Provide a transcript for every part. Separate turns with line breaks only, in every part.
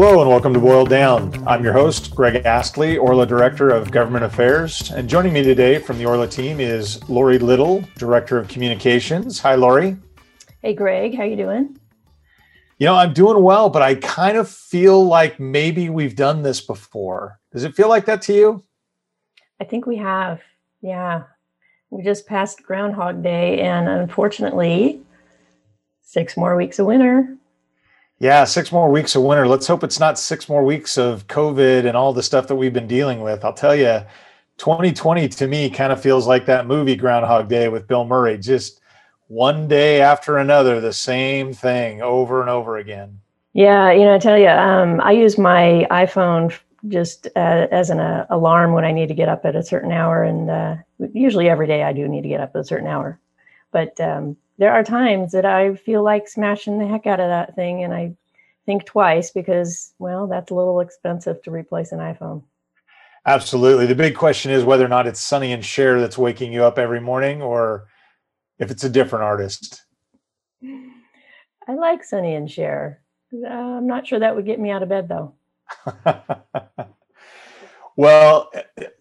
Hello and welcome to Boiled Down. I'm your host, Greg Astley, Orla Director of Government Affairs. And joining me today from the Orla team is Lori Little, Director of Communications. Hi, Lori.
Hey, Greg. How you doing?
You know, I'm doing well, but I kind of feel like maybe we've done this before. Does it feel like that to you?
I think we have. Yeah. We just passed Groundhog Day, and unfortunately, six more weeks of winter.
Yeah, six more weeks of winter. Let's hope it's not six more weeks of COVID and all the stuff that we've been dealing with. I'll tell you, 2020 to me kind of feels like that movie Groundhog Day with Bill Murray. Just one day after another, the same thing over and over again.
Yeah, you know, I tell you, um, I use my iPhone just uh, as an uh, alarm when I need to get up at a certain hour, and uh, usually every day I do need to get up at a certain hour. But um, there are times that I feel like smashing the heck out of that thing, and I think twice because, well, that's a little expensive to replace an iPhone.
Absolutely. The big question is whether or not it's Sonny and Cher that's waking you up every morning, or if it's a different artist.
I like Sonny and Cher. Uh, I'm not sure that would get me out of bed though.
well,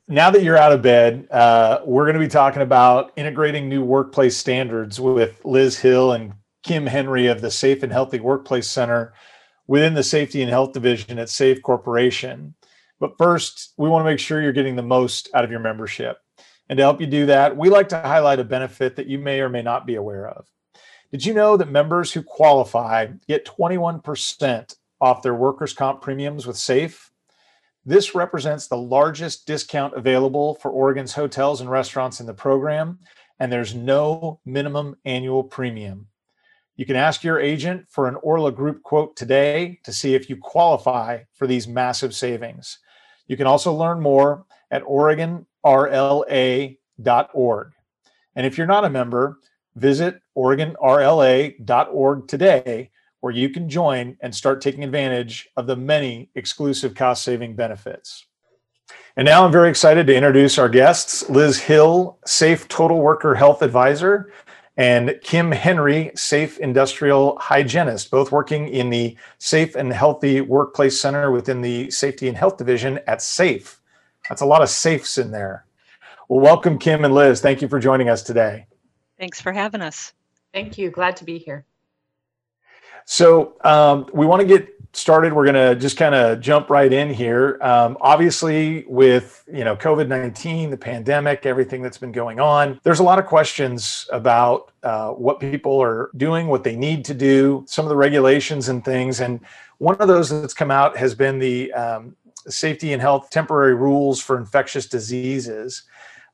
now that you're out of bed, uh, we're going to be talking about integrating new workplace standards with Liz Hill and Kim Henry of the Safe and Healthy Workplace Center within the Safety and Health Division at SAIF Corporation. But first, we want to make sure you're getting the most out of your membership. And to help you do that, we like to highlight a benefit that you may or may not be aware of. Did you know that members who qualify get 21% off their workers' comp premiums with SAIF? This represents the largest discount available for Oregon's hotels and restaurants in the program, and there's no minimum annual premium. You can ask your agent for an Orla Group quote today to see if you qualify for these massive savings. You can also learn more at OregonRLA.org. And if you're not a member, visit OregonRLA.org today, where you can join and start taking advantage of the many exclusive cost saving benefits. And now I'm very excited to introduce our guests Liz Hill, SAIF Total Worker Health Advisor, and Kim Henry, SAIF Industrial Hygienist, both working in the Safe and Healthy Workplace Center within the Safety and Health Division at SAIF. That's a lot of safes in there. Well, welcome, Kim and Liz. Thank you for joining us today.
Thanks for having us.
Thank you. Glad to be here.
So, um, we want to get started. We're going to just kind of jump right in here. Um, obviously, with you know COVID nineteen, the pandemic, everything that's been going on, there's a lot of questions about uh, what people are doing, what they need to do, some of the regulations and things. And one of those that's come out has been the um, safety and health temporary rules for infectious diseases.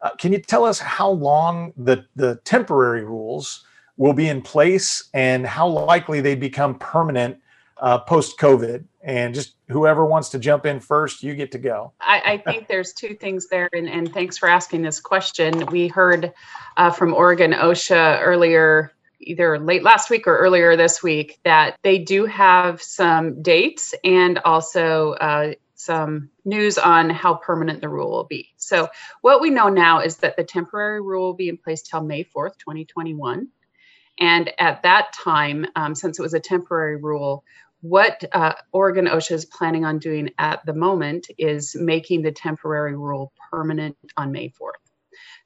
Uh, can you tell us how long the, the temporary rules will be in place and how likely they become permanent uh, post COVID? And just whoever wants to jump in first, you get to go.
I, I think there's two things there, and, and, thanks for asking this question. We heard uh, from Oregon OSHA earlier either late last week or earlier this week that they do have some dates and also uh, some news on how permanent the rule will be. So, what we know now is that the temporary rule will be in place till May 4th, 2021. And at that time, um, since it was a temporary rule, what uh, Oregon OSHA is planning on doing at the moment is making the temporary rule permanent on May 4th.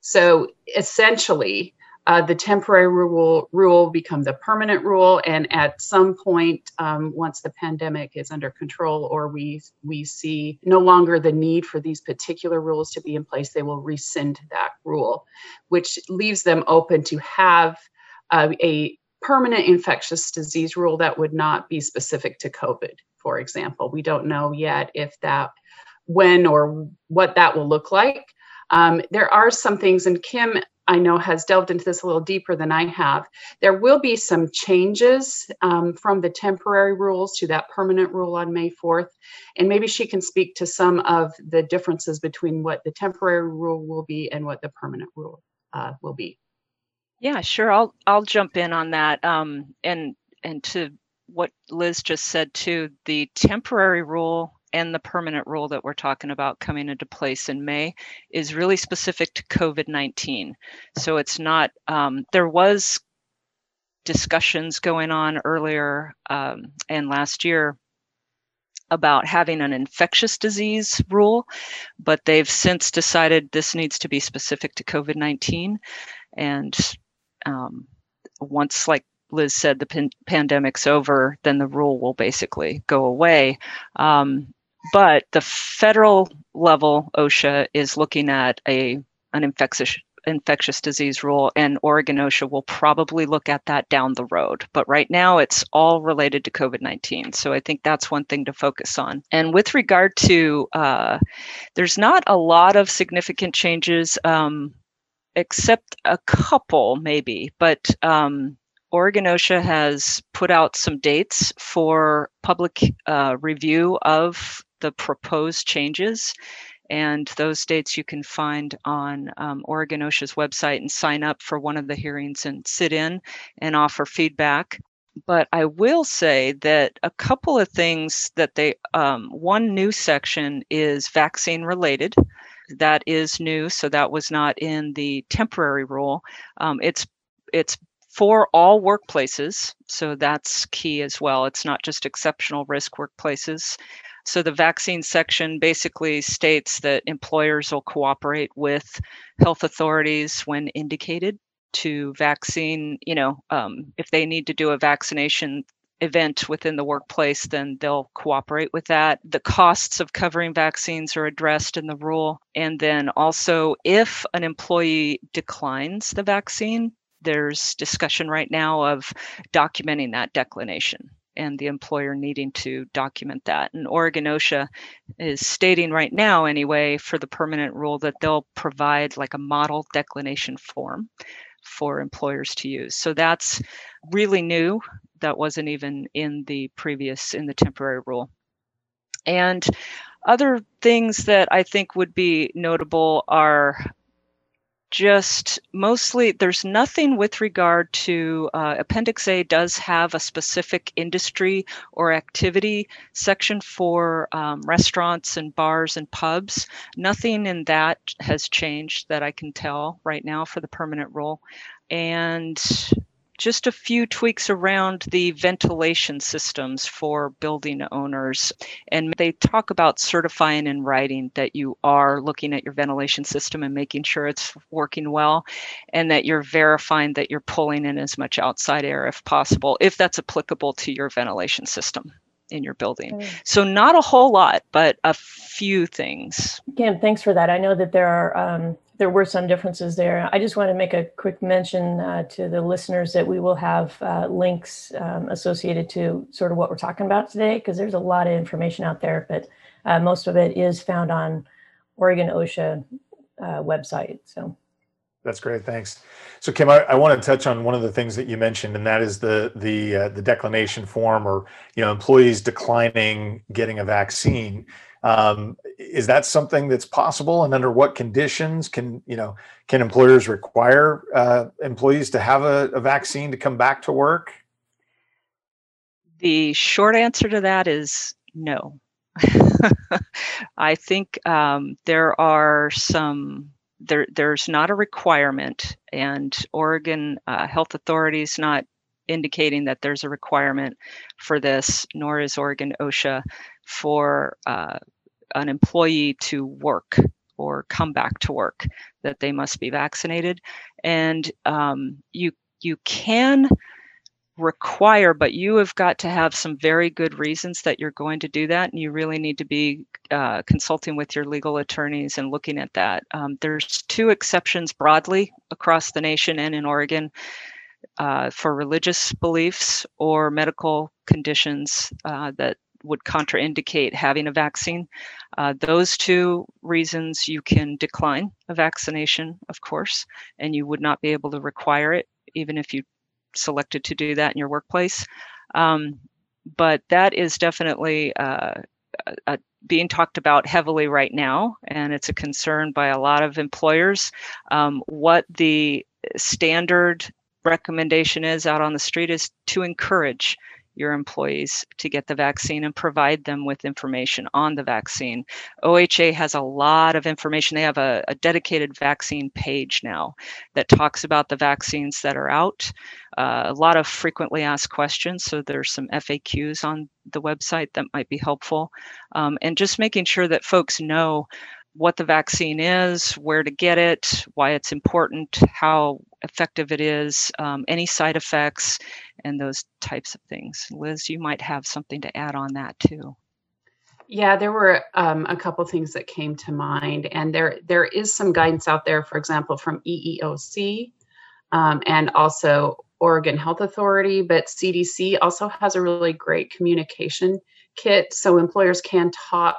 So essentially, uh, the temporary rule rule become the permanent rule, and at some point, um, once the pandemic is under control, or we we see no longer the need for these particular rules to be in place, they will rescind that rule, which leaves them open to have uh, a permanent infectious disease rule that would not be specific to COVID, for example. We don't know yet if that, when or what that will look like. Um, there are some things, and Kim I know has delved into this a little deeper than I have. There will be some changes um, from the temporary rules to that permanent rule on May 4th. And maybe she can speak to some of the differences between what the temporary rule will be and what the permanent rule uh, will be.
Yeah, sure. I'll I'll jump in on that. Um, and and to what Liz just said too, the temporary rule and the permanent rule that we're talking about coming into place in May is really specific to COVID 19. So it's not, um, there was discussions going on earlier um, and last year about having an infectious disease rule, but they've since decided this needs to be specific to COVID 19. And um, once, like Liz said, the pan- pandemic's over, then the rule will basically go away. Um, but the federal level OSHA is looking at a an infectious infectious disease rule, and Oregon OSHA will probably look at that down the road. But right now, it's all related to COVID 19. So I think that's one thing to focus on. And with regard to, uh, there's not a lot of significant changes, um, except a couple maybe. But um, Oregon OSHA has put out some dates for public uh, review of the proposed changes. And those dates you can find on um, Oregon OSHA's website and sign up for one of the hearings and sit in and offer feedback. But I will say that a couple of things that they, um, one new section is vaccine related. That is new, so that was not in the temporary rule. Um, it's it's for all workplaces, so that's key as well. It's not just exceptional risk workplaces. So the vaccine section basically states that employers will cooperate with health authorities when indicated to vaccine, you know, um, if they need to do a vaccination event within the workplace, then they'll cooperate with that. The costs of covering vaccines are addressed in the rule. And then also, if an employee declines the vaccine, there's discussion right now of documenting that declination and the employer needing to document that. And Oregon OSHA is stating right now, anyway, for the permanent rule that they'll provide like a model declination form for employers to use. So that's really new. That wasn't even in the previous, in the temporary rule. And other things that I think would be notable are just mostly there's nothing with regard to uh, appendix a does have a specific industry or activity section for um, restaurants and bars and pubs nothing in that has changed that i can tell right now for the permanent rule and just a few tweaks around the ventilation systems for building owners. And they talk about certifying in writing that you are looking at your ventilation system and making sure it's working well, and that you're verifying that you're pulling in as much outside air if possible, if that's applicable to your ventilation system in your building. So not a whole lot, but a few things.
Kim, thanks for that. I know that there are um, there were some differences there. I just want to make a quick mention uh, to the listeners that we will have uh, links um, associated to sort of what we're talking about today, because there's a lot of information out there, but uh, most of it is found on Oregon OSHA uh, website. So
that's great. Thanks. So Kim, I, I, want to touch on one of the things that you mentioned, and that is the the uh, the declination form, or you know, employees declining getting a vaccine. Um, is that something that's possible, and under what conditions can you know can employers require uh, employees to have a, a vaccine to come back to work?
The short answer to that is no. I think um, there are some there there's not a requirement, and Oregon uh, health authorities not indicating that there's a requirement for this, nor is Oregon OSHA for uh, an employee to work or come back to work that they must be vaccinated. And um, you you can require but you have got to have some very good reasons that you're going to do that and you really need to be uh, consulting with your legal attorneys and looking at that. Um, there's two exceptions broadly across the nation and in oregon uh, for religious beliefs or medical conditions uh, that would contraindicate having a vaccine. Uh, those two reasons you can decline a vaccination, of course, and you would not be able to require it, even if you selected to do that in your workplace. Um, but that is definitely uh, a, being talked about heavily right now, and it's a concern by a lot of employers. Um, what the standard recommendation is out on the street is to encourage your employees to get the vaccine and provide them with information on the vaccine. OHA has a lot of information. They have a, a dedicated vaccine page now that talks about the vaccines that are out. Uh, a lot of frequently asked questions. So there's some FAQs on the website that might be helpful. Um, and just making sure that folks know what the vaccine is, where to get it, why it's important, how effective it is, um, any side effects, and those types of things. Liz, you might have something to add on that too.
Yeah, there were um, a couple things that came to mind, and there there is some guidance out there. For example, from EEOC um, and also Oregon Health Authority, but CDC also has a really great communication kit, so employers can talk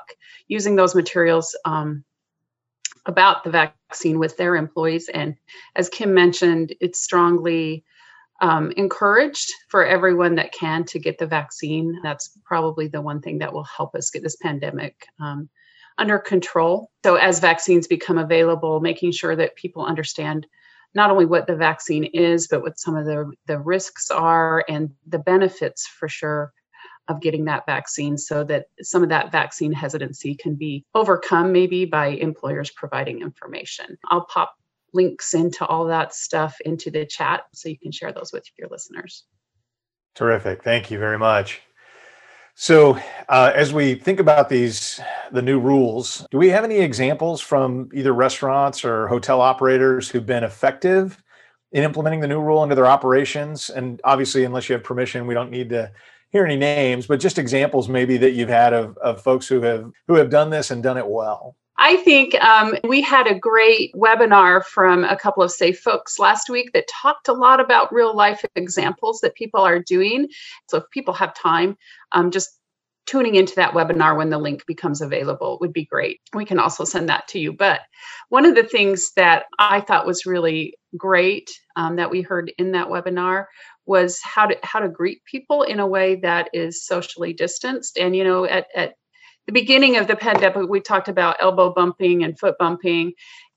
using those materials um, about the vaccine with their employees. And as Kim mentioned, it's strongly um, encouraged for everyone that can to get the vaccine. That's probably the one thing that will help us get this pandemic um, under control. So, as vaccines become available, making sure that people understand not only what the vaccine is, but what some of the, the risks are and the benefits for sure of getting that vaccine so that some of that vaccine hesitancy can be overcome maybe by employers providing information. I'll pop links into all that stuff into the chat so you can share those with your listeners.
Terrific. Thank you very much. So, uh, as we think about these, the new rules, do we have any examples from either restaurants or hotel operators who've been effective in implementing the new rule into their operations? And obviously, unless you have permission, we don't need to hear any names, but just examples maybe that you've had of, of folks who have who have done this and done it well.
I think um, we had a great webinar from a couple of SAIF folks last week that talked a lot about real life examples that people are doing. So if people have time, um, just tuning into that webinar when the link becomes available would be great. We can also send that to you. But one of the things that I thought was really great um, that we heard in that webinar was how to how to greet people in a way that is socially distanced. And you know, at at the beginning of the pandemic, we talked about elbow bumping and foot bumping.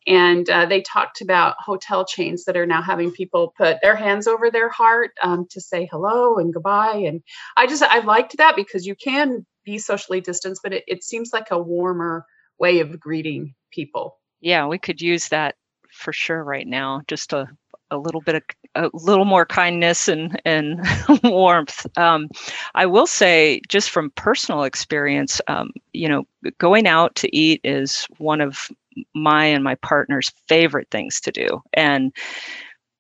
And uh, they talked about hotel chains that are now having people put their hands over their heart um, to say hello and goodbye. And I just, I liked that because you can be socially distanced, but it, it seems like a warmer way of greeting people.
Yeah, we could use that for sure right now. Just a a little bit of a little more kindness and and warmth. Um, I will say, just from personal experience, um, you know, going out to eat is one of my and my partner's favorite things to do, and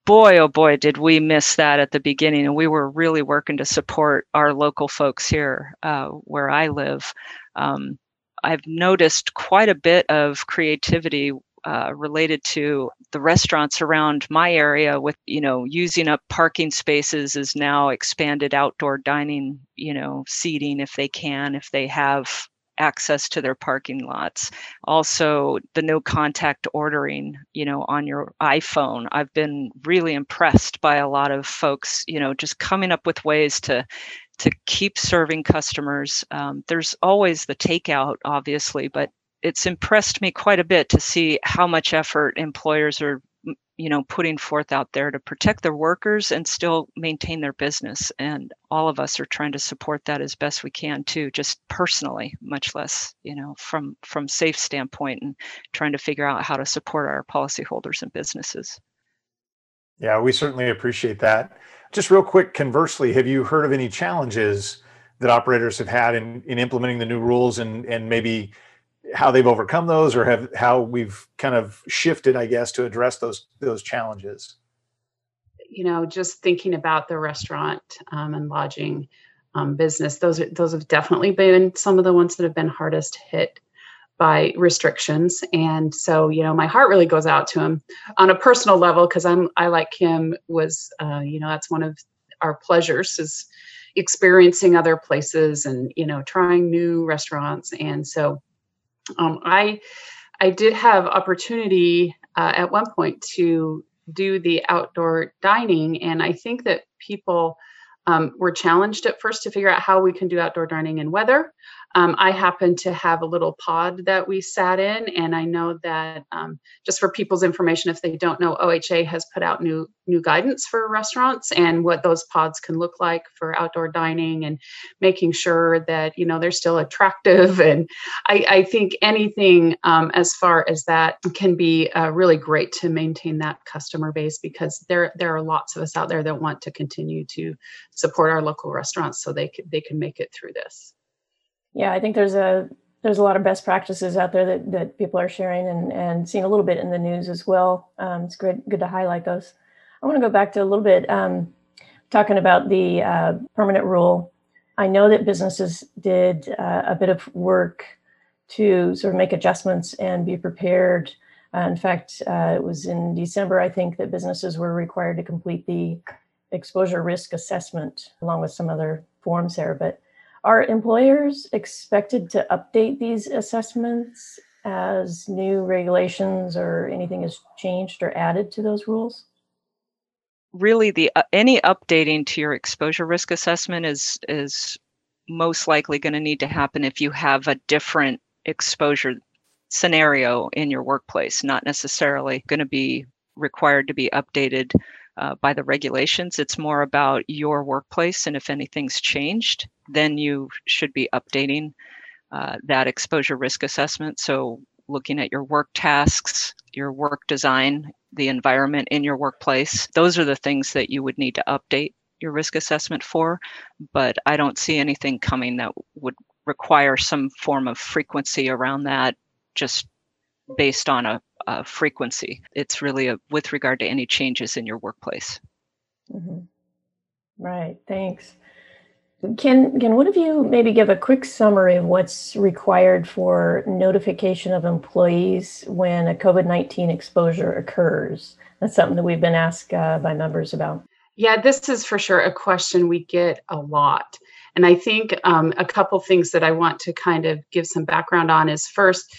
boy, oh boy, did we miss that at the beginning. And we were really working to support our local folks here uh, where I live. Um, I've noticed quite a bit of creativity uh, related to the restaurants around my area with you know using up parking spaces is now expanded outdoor dining you know seating if they can if they have access to their parking lots. Also the no contact ordering you know on your iphone. I've been really impressed by a lot of folks you know just coming up with ways to to keep serving customers. Um, there's always the takeout obviously but it's impressed me quite a bit to see how much effort employers are you know putting forth out there to protect their workers and still maintain their business. And all of us are trying to support that as best we can too just personally much less you know from from SAIF standpoint and trying to figure out how to support our policyholders and businesses.
Yeah we certainly appreciate that. Just real quick conversely have you heard of any challenges that operators have had in, in implementing the new rules and and maybe how they've overcome those or have how we've kind of shifted i guess to address those those challenges.
You know just thinking about the restaurant um, and lodging um, business those are, those have definitely been some of the ones that have been hardest hit by restrictions. And so you know my heart really goes out to him on a personal level because i'm i like him was uh, you know that's one of our pleasures is experiencing other places and you know trying new restaurants. And so um, I I did have opportunity uh, at one point to do the outdoor dining, and I think that people um, were challenged at first to figure out how we can do outdoor dining in weather. Um, I happen to have a little pod that we sat in, and I know that um, just for people's information, if they don't know, OHA has put out new new guidance for restaurants and what those pods can look like for outdoor dining and making sure that you know they're still attractive. And I, I think anything um, as far as that can be uh, really great to maintain that customer base because there there are lots of us out there that want to continue to support our local restaurants so they they can make it through this.
Yeah, I think there's a there's a lot of best practices out there that, that people are sharing and, and seeing a little bit in the news as well. Um, it's great, good to highlight those. I want to go back to a little bit um, talking about the uh, permanent rule. I know that businesses did uh, a bit of work to sort of make adjustments and be prepared. Uh, in fact, uh, it was in December, I think, that businesses were required to complete the exposure risk assessment along with some other forms there. But are employers expected to update these assessments as new regulations or anything is changed or added to those rules?
Really, the uh, any updating to your exposure risk assessment is is most likely going to need to happen if you have a different exposure scenario in your workplace, not necessarily going to be required to be updated uh, by the regulations. It's more about your workplace, and if anything's changed, then you should be updating uh, that exposure risk assessment. So, looking at your work tasks, your work design, the environment in your workplace, those are the things that you would need to update your risk assessment for. But I don't see anything coming that would require some form of frequency around that just based on a, a frequency. It's really a, with regard to any changes in your workplace.
Mm-hmm. Right. Thanks. Can can one of you maybe give a quick summary of what's required for notification of employees when a COVID nineteen exposure occurs? That's something that we've been asked uh, by members about.
Yeah, this is for sure a question we get a lot. And I think um, a couple things that I want to kind of give some background on is first,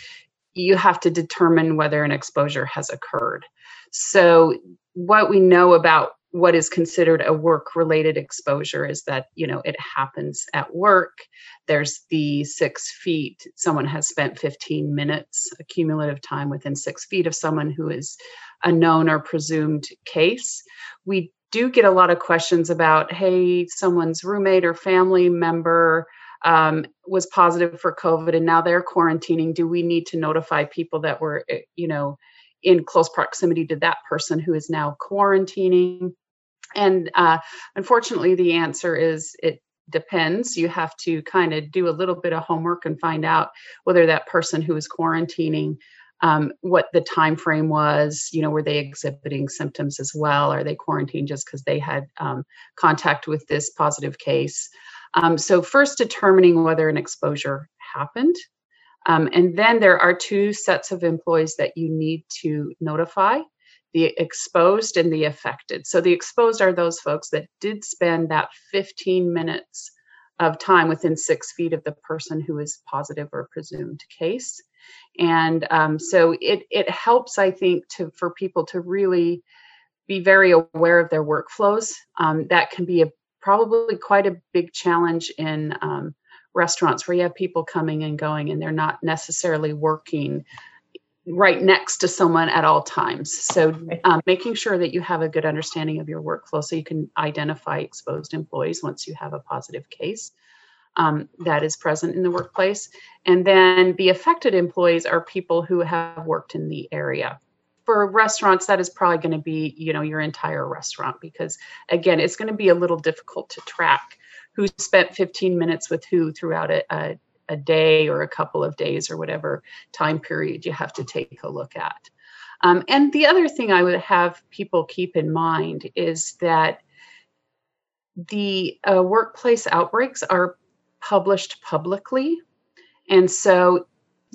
you have to determine whether an exposure has occurred. So, what we know about what is considered a work related exposure is that you know it happens at work there's the six feet someone has spent 15 minutes a cumulative time within six feet of someone who is a known or presumed case we do get a lot of questions about hey someone's roommate or family member um, was positive for COVID and now they're quarantining. Do we need to notify people that were, eh, you know, in close proximity to that person who is now quarantining? And uh, unfortunately, the answer is it depends. You have to kind of do a little bit of homework and find out whether that person who is quarantining um, what the time frame was you know were they exhibiting symptoms as well are they quarantined just because they had um, contact with this positive case um, so, first determining whether an exposure happened. Um, and then there are two sets of employees that you need to notify the exposed and the affected. So, the exposed are those folks that did spend that 15 minutes of time within six feet of the person who is positive or presumed case. And um, so it, it helps, I think, to for people to really be very aware of their workflows. Um, that can be a probably quite a big challenge in um, restaurants where you have people coming and going and they're not necessarily working right next to someone at all times. So, um, making sure that you have a good understanding of your workflow so you can identify exposed employees once you have a positive case um, that is present in the workplace. And then the affected employees are people who have worked in the area for restaurants that is probably going to be you know your entire restaurant because again it's going to be a little difficult to track who spent 15 minutes with who throughout a, a, a day or a couple of days or whatever time period you have to take a look at. Um, and the other thing i would have people keep in mind is that the uh, workplace outbreaks are published publicly. And so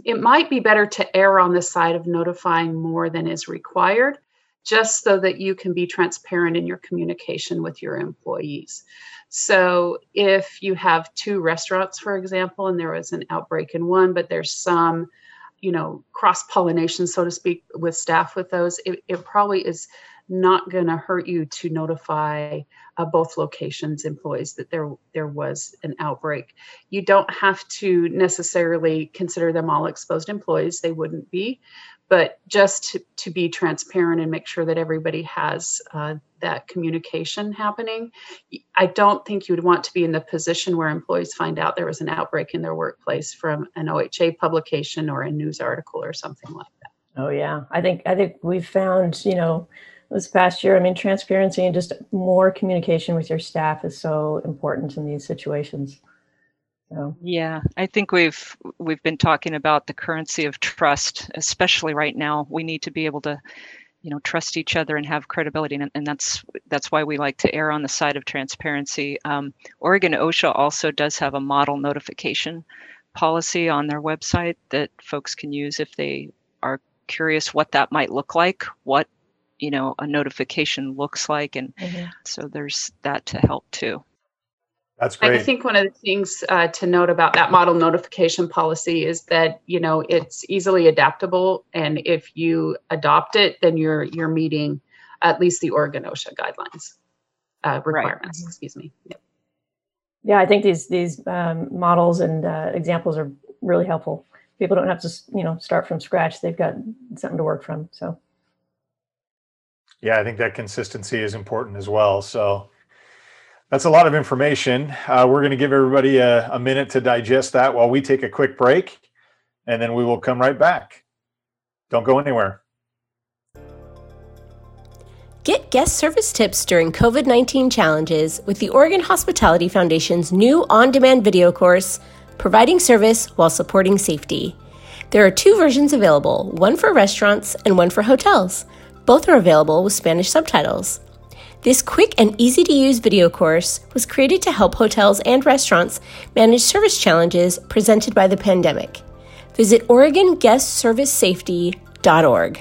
it might be better to err on the side of notifying more than is required, just so that you can be transparent in your communication with your employees. So, if you have two restaurants, for example, and there was an outbreak in one, but there's some, you know, cross pollination, so to speak, with staff with those, it, it probably is not going to hurt you to notify uh, both locations employees that there there was an outbreak. You don't have to necessarily consider them all exposed employees; they wouldn't be, but just to, to be transparent and make sure that everybody has uh, that communication happening. I don't think you would want to be in the position where employees find out there was an outbreak in their workplace from an OHA publication or a news article or something like that.
Oh yeah, I think I think we've found you know this past year. I mean, transparency and just more communication with your staff is so important in these situations. So.
Yeah, I think we've we've been talking about the currency of trust, especially right now. We need to be able to, you know, trust each other and have credibility, and, and that's that's why we like to err on the side of transparency. Um, Oregon OSHA also does have a model notification policy on their website that folks can use if they are curious what that might look like, what you know a notification looks like, and mm-hmm. so there's that to help too.
That's great.
I think one of the things uh, to note about that model notification policy is that you know it's easily adaptable, and if you adopt it, then you're you're meeting at least the Oregon OSHA guidelines uh, requirements. Right. Excuse me. Yep.
Yeah, I think these these um, models and uh, examples are really helpful people don't have to you know start from scratch they've got something to work from so
yeah i think that consistency is important as well so that's a lot of information uh, we're going to give everybody a, a minute to digest that while we take a quick break and then we will come right back don't go anywhere
Get guest service tips during COVID 19 challenges with the Oregon Hospitality Foundation's new on demand video course, providing service while supporting safety. There are two versions available one for restaurants and one for hotels. Both are available with Spanish subtitles. This quick and easy to use video course was created to help hotels and restaurants manage service challenges presented by the pandemic. Visit OregonGuestServiceSafety.org.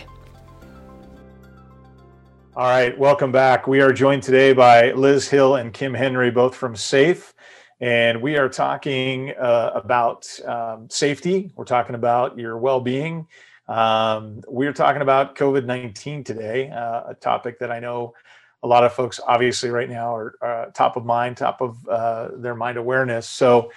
All right, welcome back. We are joined today by Liz Hill and Kim Henry, both from SAIF and we are talking uh, about um, safety. We're talking about your well being. Um, we're talking about COVID 19 today, uh, a topic that I know a lot of folks, obviously, right now are uh, top of mind, top of uh, their mind awareness. So,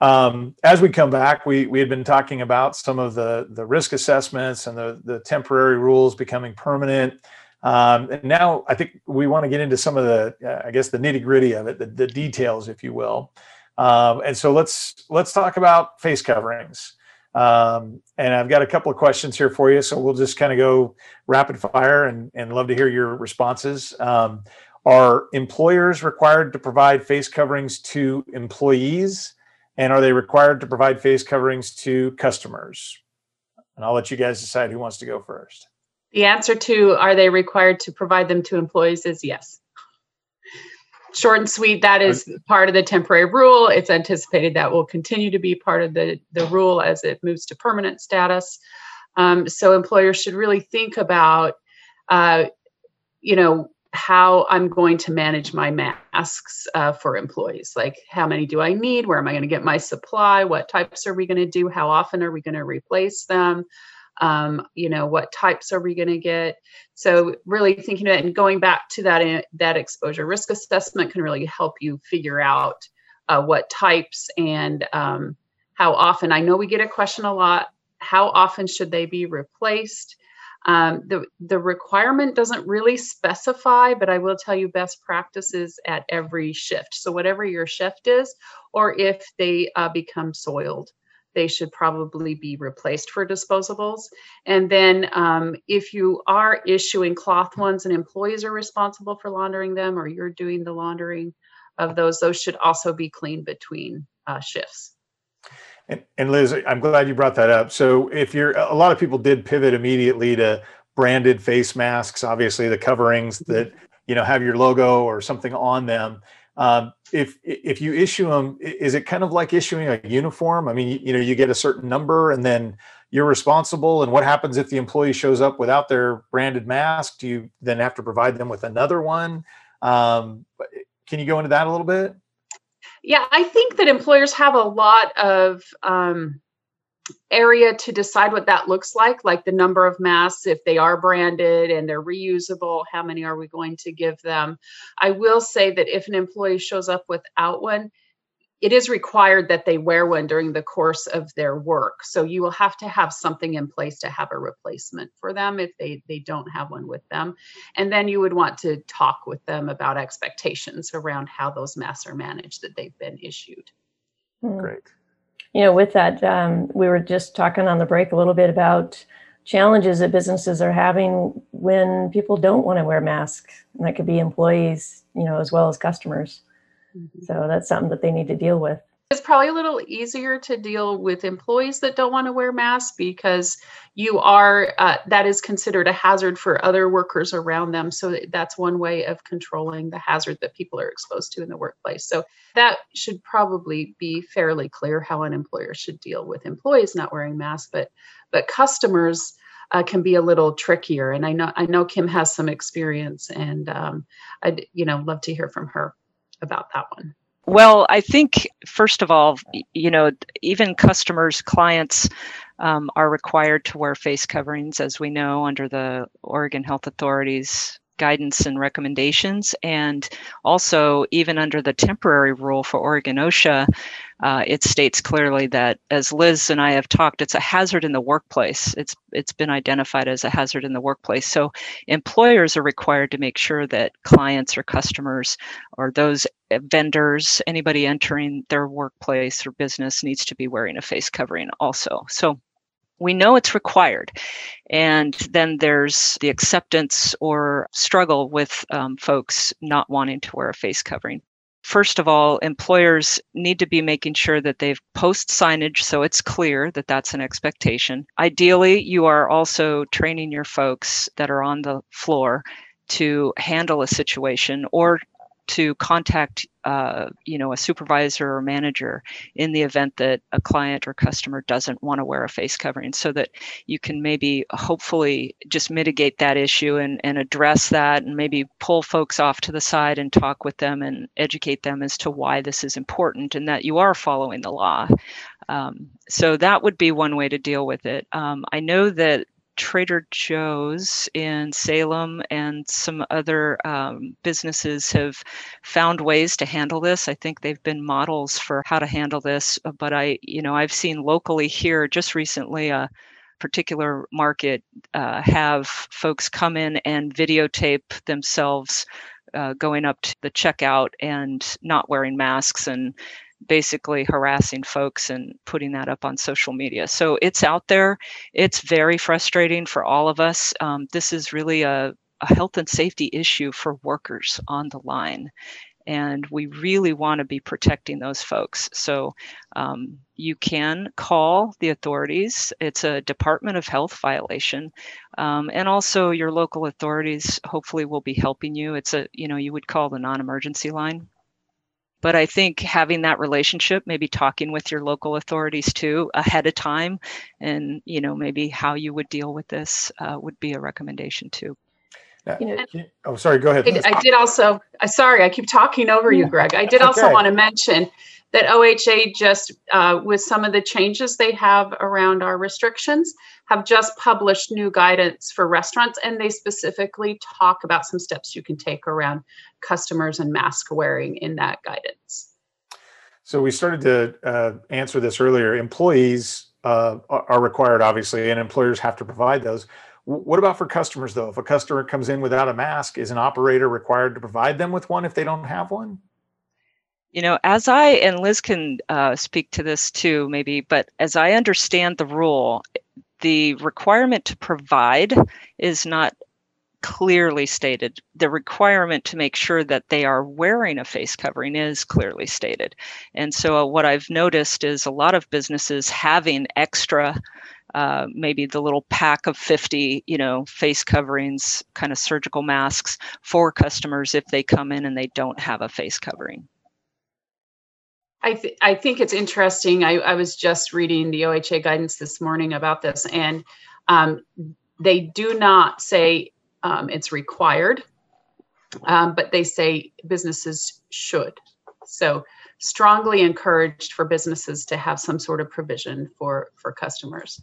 um, as we come back, we, we had been talking about some of the, the risk assessments and the, the temporary rules becoming permanent. Um, and now I think we want to get into some of the, uh, I guess, the nitty gritty of it, the, the, details, if you will. Um, and so let's let's talk about face coverings. Um, and I've got a couple of questions here for you, so we'll just kind of go rapid fire and, and love to hear your responses. Um, are employers required to provide face coverings to employees, and are they required to provide face coverings to customers? And I'll let you guys decide who wants to go first.
The answer to are they required to provide them to employees is yes. Short and sweet, that is part of the temporary rule. It's anticipated that will continue to be part of the, the rule as it moves to permanent status. Um, so employers should really think about, uh, you know, how I'm going to manage my masks uh, for employees. Like, how many do I need? Where am I going to get my supply? What types are we going to do? How often are we going to replace them? Um, you know what types are we going to get? So really thinking about and going back to that eh, that exposure risk assessment can really help you figure out uh, what types and um, how often. I know we get a question a lot how often should they be replaced? Um, the, the requirement doesn't really specify, but I will tell you best practices at every shift. So, whatever your shift is, or if they uh, become soiled they should probably be replaced for disposables. And then um, if you are issuing cloth ones and employees are responsible for laundering them or you're doing the laundering of those, those should also be cleaned between uh, shifts.
And, and Liz, I'm glad you brought that up. So if you're, a lot of people did pivot immediately to branded face masks, obviously the coverings that, you know, have your logo or something on them. Um, if if you issue them, is it kind of like issuing a uniform? I mean, you know, you get a certain number, and then you're responsible. And what happens if the employee shows up without their branded mask? Do you then have to provide them with another one? Um, can you go into that a little bit?
Yeah, I think that employers have a lot of um, area to decide what that looks like, like the number of masks, if they are branded and they're reusable, how many are we going to give them? I will say that if an employee shows up without one, it is required that they wear one during the course of their work. So you will have to have something in place to have a replacement for them if they, they don't have one with them. And then you would want to talk with them about expectations around how those masks are managed that they've been issued.
Hmm. Great.
You know, with that, um, we were just talking on the break a little bit about challenges that businesses are having when people don't want to wear masks. And that could be employees, you know, as well as customers. Mm-hmm. So that's something that they need to deal with.
It's probably a little easier to deal with employees that don't want to wear masks because you are, uh, that is considered a hazard for other workers around them. So that's one way of controlling the hazard that people are exposed to in the workplace. So that should probably be fairly clear how an employer should deal with employees not wearing masks. But, but customers, uh, can be a little trickier. And I know I know Kim has some experience, and um, I'd you know love to hear from her about that one?
Well, I think, first of all, you know, even customers, clients um, are required to wear face coverings, as we know, under the Oregon Health Authority's guidance and recommendations. And also, even under the temporary rule for Oregon OSHA, uh, it states clearly that, as Liz and I have talked, it's a hazard in the workplace. It's it's been identified as a hazard in the workplace. So employers are required to make sure that clients or customers or those vendors, anybody entering their workplace or business needs to be wearing a face covering also. So we know it's required. And then there's the acceptance or struggle with um, folks not wanting to wear a face covering. First of all, employers need to be making sure that they've post signage so it's clear that that's an expectation. Ideally, you are also training your folks that are on the floor to handle a situation or to contact uh, you know a supervisor or manager in the event that a client or customer doesn't want to wear a face covering so that you can maybe hopefully just mitigate that issue and, and address that and maybe pull folks off to the side and talk with them and educate them as to why this is important and that you are following the law. Um, so that would be one way to deal with it. Um, i know that Trader Joe's in Salem and some other um, businesses have found ways to handle this. I think they've been models for how to handle this. Uh, but I, you know, I've seen locally here just recently a particular market uh, have folks come in and videotape themselves uh, going up to the checkout and not wearing masks and basically harassing folks and putting that up on social media. So it's out there. It's very frustrating for all of us. Um, this is really a, a health and safety issue for workers on the line. And we really want to be protecting those folks. So um, you can call the authorities. It's a Department of Health violation. Um, and also your local authorities hopefully will be helping you. It's a, you know, you would call the non emergency line but I think having that relationship, maybe talking with your local authorities too ahead of time, and you know maybe how you would deal with this uh, would be a recommendation too.
You know, oh, sorry. Go ahead.
I, I did also. I sorry, I keep talking over you, Greg. I did also okay. want to mention that OHA just, uh, with some of the changes they have around our restrictions, have just published new guidance for restaurants, and they specifically talk about some steps you can take around customers and mask wearing in that guidance.
So we started to uh, answer this earlier. Employees uh, are required, obviously, and employers have to provide those. What about for customers, though? If a customer comes in without a mask, is an operator required to provide them with one if they don't have one?
You know, as I, and Liz can uh, speak to this too, maybe, but as I understand the rule, the requirement to provide is not clearly stated. The requirement to make sure that they are wearing a face covering is clearly stated. And so, uh, what I've noticed is a lot of businesses having extra. Uh, maybe the little pack of 50 you know face coverings kind of surgical masks for customers if they come in and they don't have a face covering
I, th- I think it's interesting. I, I was just reading the OHA guidance this morning about this, and um, they do not say um, it's required, um, but they say businesses should. So strongly encouraged for businesses to have some sort of provision for for customers.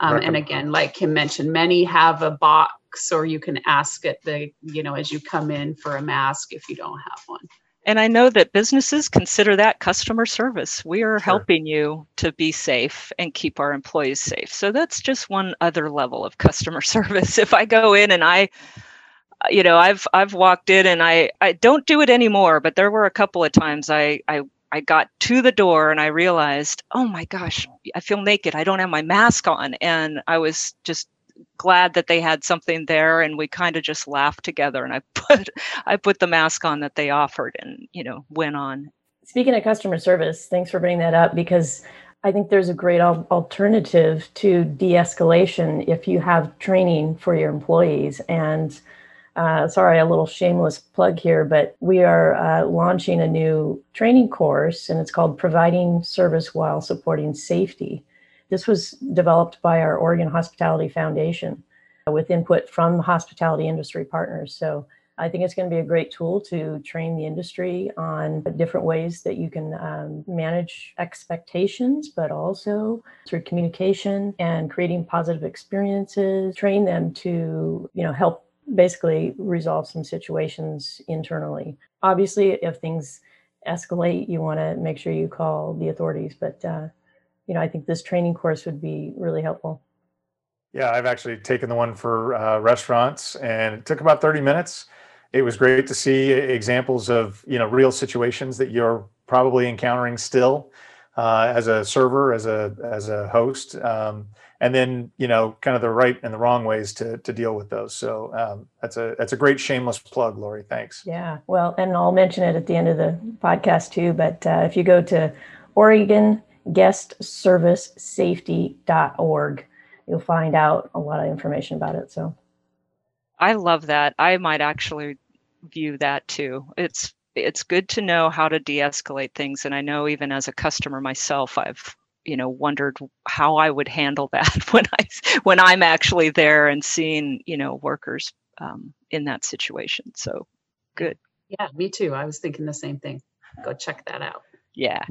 Um, and again, like Kim mentioned, many have a box, or you can ask at the you know as you come in for a mask if you don't have one.
And I know that businesses consider that customer service. We are sure. helping you to be safe and keep our employees safe. So that's just one other level of customer service. If I go in and I you know, I've I've walked in and I I don't do it anymore, but there were a couple of times I I I got to the door and I realized, oh my gosh, I feel naked. I don't have my mask on. And I was just glad that they had something there and we kind of just laughed together and I put I put the mask on that they offered and you know went on.
Speaking of customer service, thanks for bringing that up because I think there's a great al- alternative to de-escalation if you have training for your employees and uh, sorry, a little shameless plug here, but we are uh, launching a new training course and it's called Providing Service While Supporting Safety. This was developed by our Oregon Hospitality Foundation with input from hospitality industry partners. So I think it's going to be a great tool to train the industry on different ways that you can um, manage expectations, but also through communication and creating positive experiences, train them to, you know, help basically resolve some situations internally. Obviously, if things escalate, you want to make sure you call the authorities, but uh, you know, I think this training course would be really helpful.
Yeah, I've actually taken the one for uh, restaurants, and it took about 30 minutes. It was great to see examples of you know real situations that you're probably encountering still uh, as a server, as a as a host, um, and then you know kind of the right and the wrong ways to to deal with those. So um, that's a that's a great shameless plug, Lori. Thanks.
Yeah, well, and I'll mention it at the end of the podcast too. But uh, if you go to Oregon guestservicesafety.org. You'll find out a lot of information about it. So
I love that. I might actually view that too. It's it's good to know how to de-escalate things and I know even as a customer myself I've you know wondered how I would handle that when I when I'm actually there and seeing, you know, workers um, in that situation. So good.
Yeah, me too. I was thinking the same thing. Go check that out.
Yeah.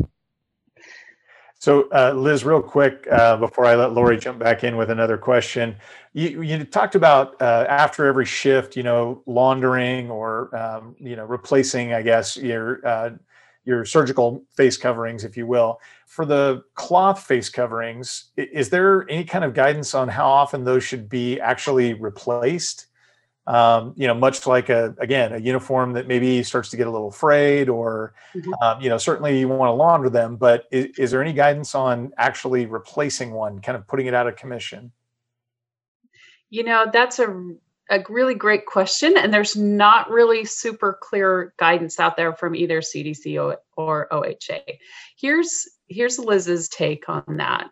So, uh, Liz, real quick uh, before I let Lori jump back in with another question, you, you talked about uh, after every shift, you know, laundering or um, you know replacing, I guess, your uh, your surgical face coverings, if you will. For the cloth face coverings, is there any kind of guidance on how often those should be actually replaced? um, you know, much like a again a uniform that maybe starts to get a little frayed, or mm-hmm. um, you know, certainly you want to launder them. But is, is, there any guidance on actually replacing one, kind of putting it out of commission?
You know, that's a a really great question, and there's not really super clear guidance out there from either CDC or, OHA. Here's here's Liz's take on that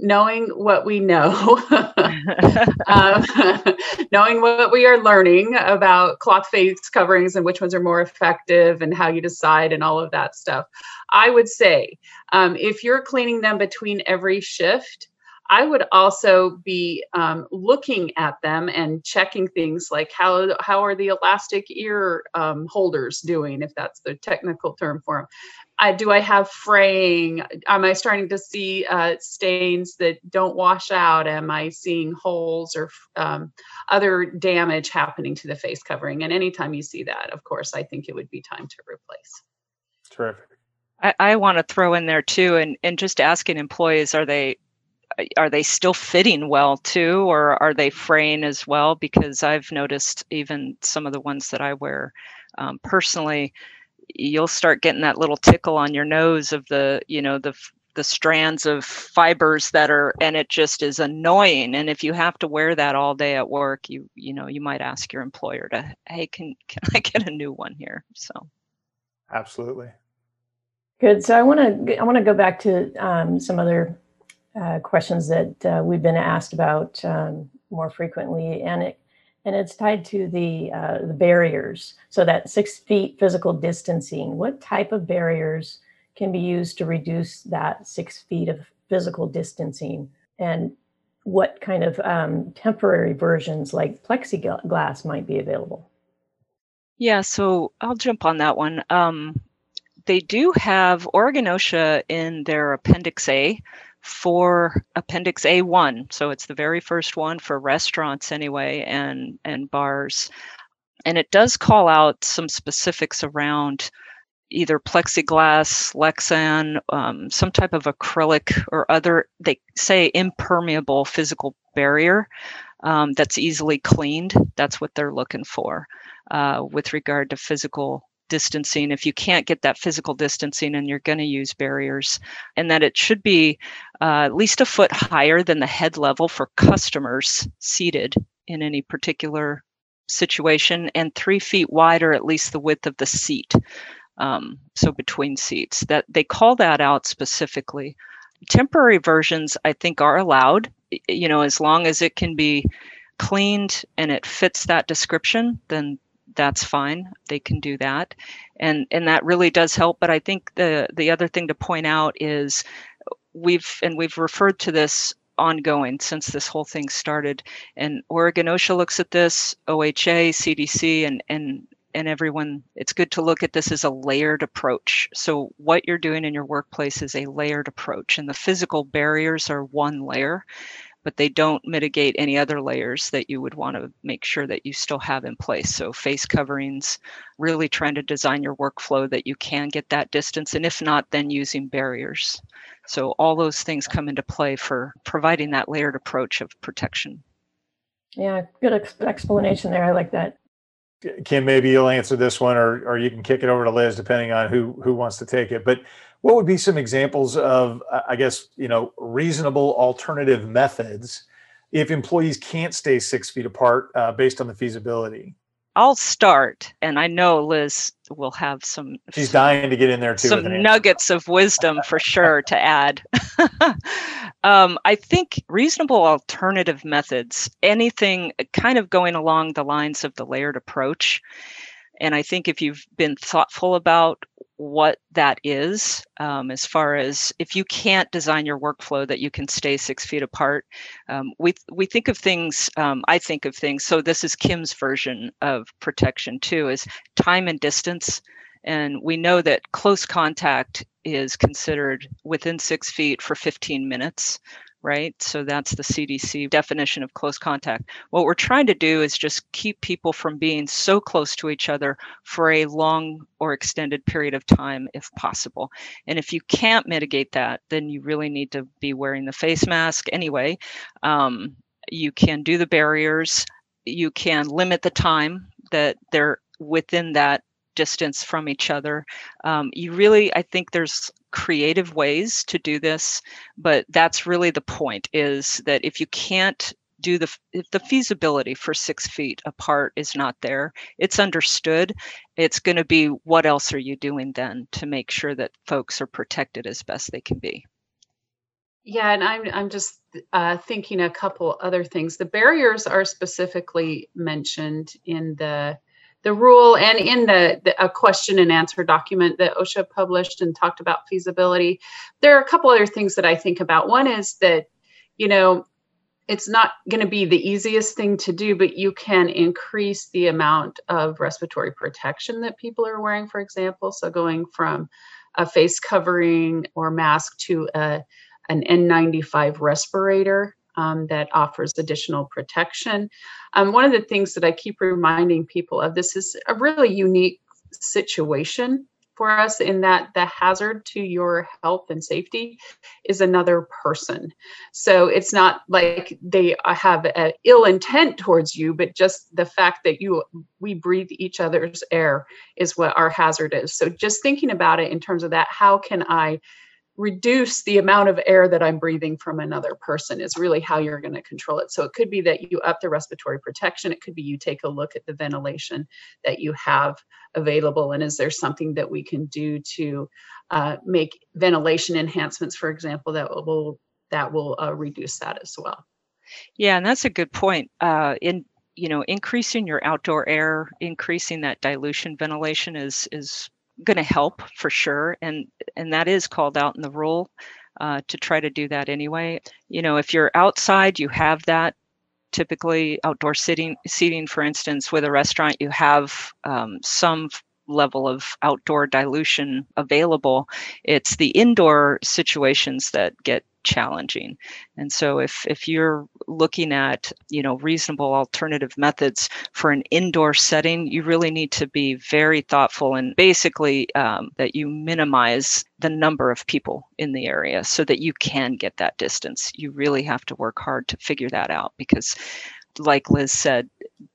knowing what we know, um, knowing what we are learning about cloth face coverings and which ones are more effective and how you decide and all of that stuff. I would say um, if you're cleaning them between every shift, I would also be um, looking at them and checking things like how how are the elastic ear um, holders doing, if that's the technical term for them. I, do I have fraying? Am I starting to see uh, stains that don't wash out? Am I seeing holes or um, other damage happening to the face covering? And anytime you see that, of course, I think it would be time to replace.
Terrific.
I, I want to throw in there too, and and just asking employees, are they are they still fitting well too or are they fraying as well? Because i've noticed even some of the ones that i wear um, personally you'll start getting that little tickle on your nose of the you know the the strands of fibers that are and it just is annoying. And if you have to wear that all day at work you you know you might ask your employer to hey can can i get a new one here? So.
Absolutely.
Good. So i want to i want to go back to um, some other uh, questions that uh, we've been asked about um, more frequently, and it and it's tied to the uh, the barriers. So that six feet physical distancing. What type of barriers can be used to reduce that six feet of physical distancing, and what kind of um, temporary versions like plexiglass might be available?
Yeah, so I'll jump on that one. Um, they do have Oregon OSHA in their Appendix A for Appendix A1. So it's the very first one for restaurants anyway and, and bars. And it does call out some specifics around either plexiglass, Lexan, um, some type of acrylic or other, they say impermeable physical barrier um, that's easily cleaned. That's what they're looking for uh, with regard to physical distancing if you can't get that physical distancing and you're going to use barriers and that it should be uh, at least a foot higher than the head level for customers seated in any particular situation and three feet wide or at least the width of the seat um, so between seats. That they call that out specifically. Temporary versions i think are allowed you know as long as it can be cleaned and it fits that description then that's fine they can do that. And and that really does help but i think the the other thing to point out is we've and we've referred to this ongoing since this whole thing started. And oregon osha looks at this oha cdc and and and everyone it's good to look at this as a layered approach. So what you're doing in your workplace is a layered approach and the physical barriers are one layer but they don't mitigate any other layers that you would want to make sure that you still have in place. So face coverings, really trying to design your workflow that you can get that distance. And if not, then using barriers. So all those things come into play for providing that layered approach of protection.
Yeah, good ex- explanation there. I like that.
Kim, maybe you'll answer this one, or or you can kick it over to Liz, depending on who who wants to take it. But what would be some examples of, I guess, you know, reasonable alternative methods if employees can't stay six feet apart uh, based on the feasibility?
I'll start, and I know Liz will have some.
She's dying to get in there too.
Some nuggets of wisdom for sure to add. um, I think reasonable alternative methods, anything kind of going along the lines of the layered approach. And I think if you've been thoughtful about what that is um, as far as if you can't design your workflow that you can stay six feet apart um, we we think of things um, i think of things so this is kim's version of protection too is time and distance. And we know that close contact is considered within six feet for 15 minutes right? So that's the CDC definition of close contact. What we're trying to do is just keep people from being so close to each other for a long or extended period of time if possible. And if you can't mitigate that, then you really need to be wearing the face mask anyway. Um, you can do the barriers, you can limit the time that they're within that distance from each other. Um, you really, I think there's creative ways to do this, but that's really the point is that if you can't do the if the feasibility for six feet apart is not there it's understood it's going to be what else are you doing then to make sure that folks are protected as best they can be?
Yeah and i'm i'm just uh, thinking a couple other things. The barriers are specifically mentioned in the the rule and in the, the, a question and answer document that OSHA published and talked about feasibility. There are a couple other things that I think about. One is that, you know, it's not going to be the easiest thing to do, but you can increase the amount of respiratory protection that people are wearing, for example. So going from a face covering or mask to a, an N95 respirator um, that offers additional protection. Um, one of the things that I keep reminding people of this is a really unique situation for us in that the hazard to your health and safety is another person. So it's not like they have an ill intent towards you, but just the fact that you we breathe each other's air is what our hazard is. So just thinking about it in terms of that, how can I reduce the amount of air that I'm breathing from another person is really how you're going to control it. So it could be that you up the respiratory protection. It could be you take a look at the ventilation that you have available. And is there something that we can do to uh, make ventilation enhancements, for example, that will that will uh, reduce that as well.
Yeah, and that's a good point. Uh, in you know, increasing your outdoor air, increasing that dilution ventilation is is going to help for sure, and and that is called out in the rule uh, to try to do that anyway. You know, if you're outside, you have that. Typically, outdoor sitting seating, for instance, with a restaurant, you have um, some level of outdoor dilution available. It's the indoor situations that get challenging. And so if if you're looking at, you know, reasonable alternative methods for an indoor setting, you really need to be very thoughtful and basically um, that you minimize the number of people in the area so that you can get that distance. You really have to work hard to figure that out because like Liz said,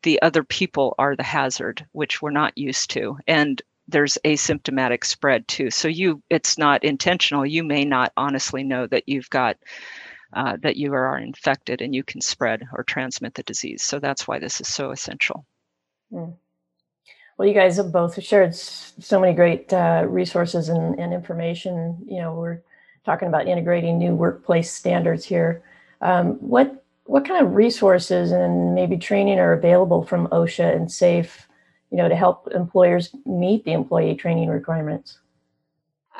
the other people are the hazard, which we're not used to. And there's asymptomatic spread too. So you, it's not intentional. You may not honestly know that you've got uh, that you are infected and you can spread or transmit the disease. So that's why this is so essential.
Mm. Well, you guys have both shared so many great uh, resources and, and, information. You know, we're talking about integrating new workplace standards here. Um, what what kind of resources and maybe training are available from OSHA and SAIF you know, to help employers meet the employee training requirements?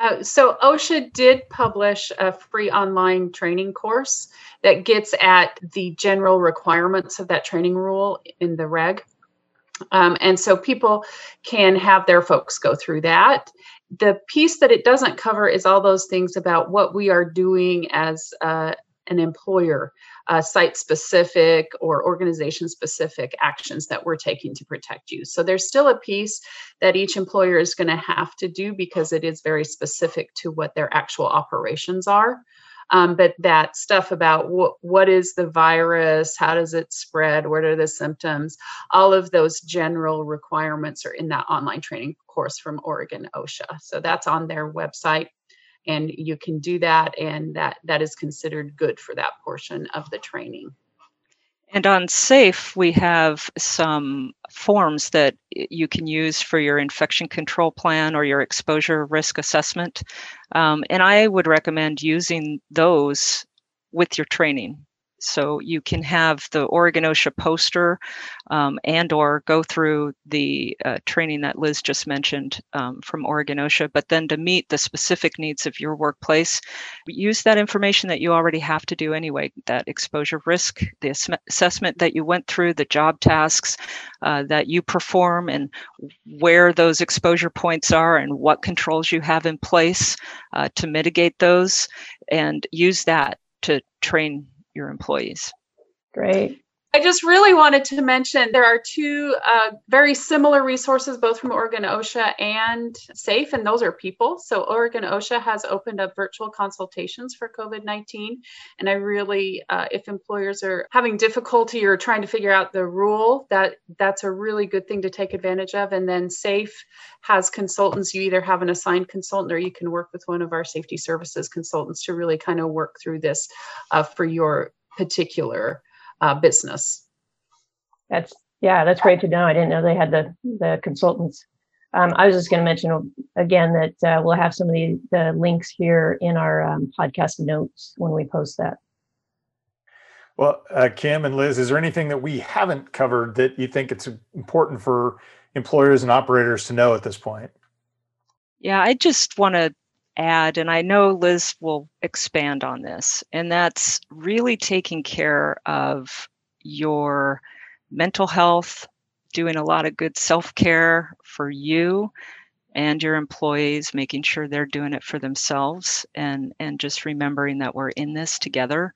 Uh, so OSHA did publish a free online training course that gets at the general requirements of that training rule in the reg. Um, and so people can have their folks go through that. The piece that it doesn't cover is all those things about what we are doing as uh, an employer uh, site specific or organization specific actions that we're taking to protect you. So there's still a piece that each employer is going to have to do because it is very specific to what their actual operations are. Um, but that stuff about what what is the virus, how does it spread, what are the symptoms, all of those general requirements are in that online training course from Oregon OSHA. So that's on their website and you can do that and that that is considered good for that portion of the training.
And on SAIF we have some forms that you can use for your infection control plan or your exposure risk assessment. Um, and i would recommend using those with your training so you can have the Oregon OSHA poster um, and or go through the uh, training that Liz just mentioned um, from Oregon OSHA, but then to meet the specific needs of your workplace, use that information that you already have to do anyway, that exposure risk, the ass- assessment that you went through, the job tasks uh, that you perform and where those exposure points are and what controls you have in place uh, to mitigate those and use that to train your employees.
Great.
I just really wanted to mention there are two uh, very similar resources, both from Oregon OSHA and SAIF, and those are people. So, Oregon OSHA has opened up virtual consultations for COVID 19. And I really, uh, if employers are having difficulty or trying to figure out the rule, that that's a really good thing to take advantage of. And then SAIF has consultants. You either have an assigned consultant or you can work with one of our safety services consultants to really kind of work through this uh, for your particular uh, business.
That's yeah, that's great to know. I didn't know they had the the consultants. Um, I was just going to mention again that uh, we'll have some of the, the links here in our um, podcast notes when we post that.
Well, uh, Kim and Liz, is there anything that we haven't covered that you think it's important for employers and operators to know at this point?
Yeah, I just want to add, and I know Liz will expand on this, and that's really taking care of your mental health, doing a lot of good self care for you and your employees, making sure they're doing it for themselves, and, and just remembering that we're in this together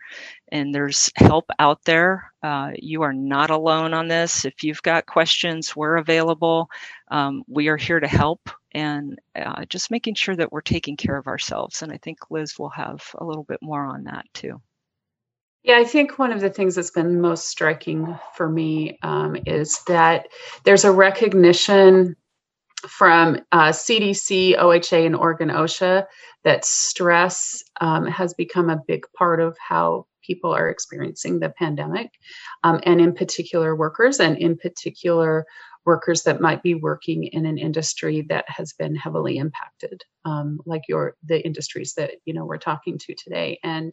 and there's help out there. Uh, you are not alone on this. If you've got questions, we're available. Um, we are here to help and uh, just making sure that we're taking care of ourselves. And I think Liz will have a little bit more on that too.
Yeah, I think one of the things that's been most striking for me um, is that there's a recognition from uh, CDC, OHA, and Oregon OSHA that stress um, has become a big part of how people are experiencing the pandemic, um, and in particular workers, and in particular workers that might be working in an industry that has been heavily impacted, um, like your the industries that you know we're talking to today. And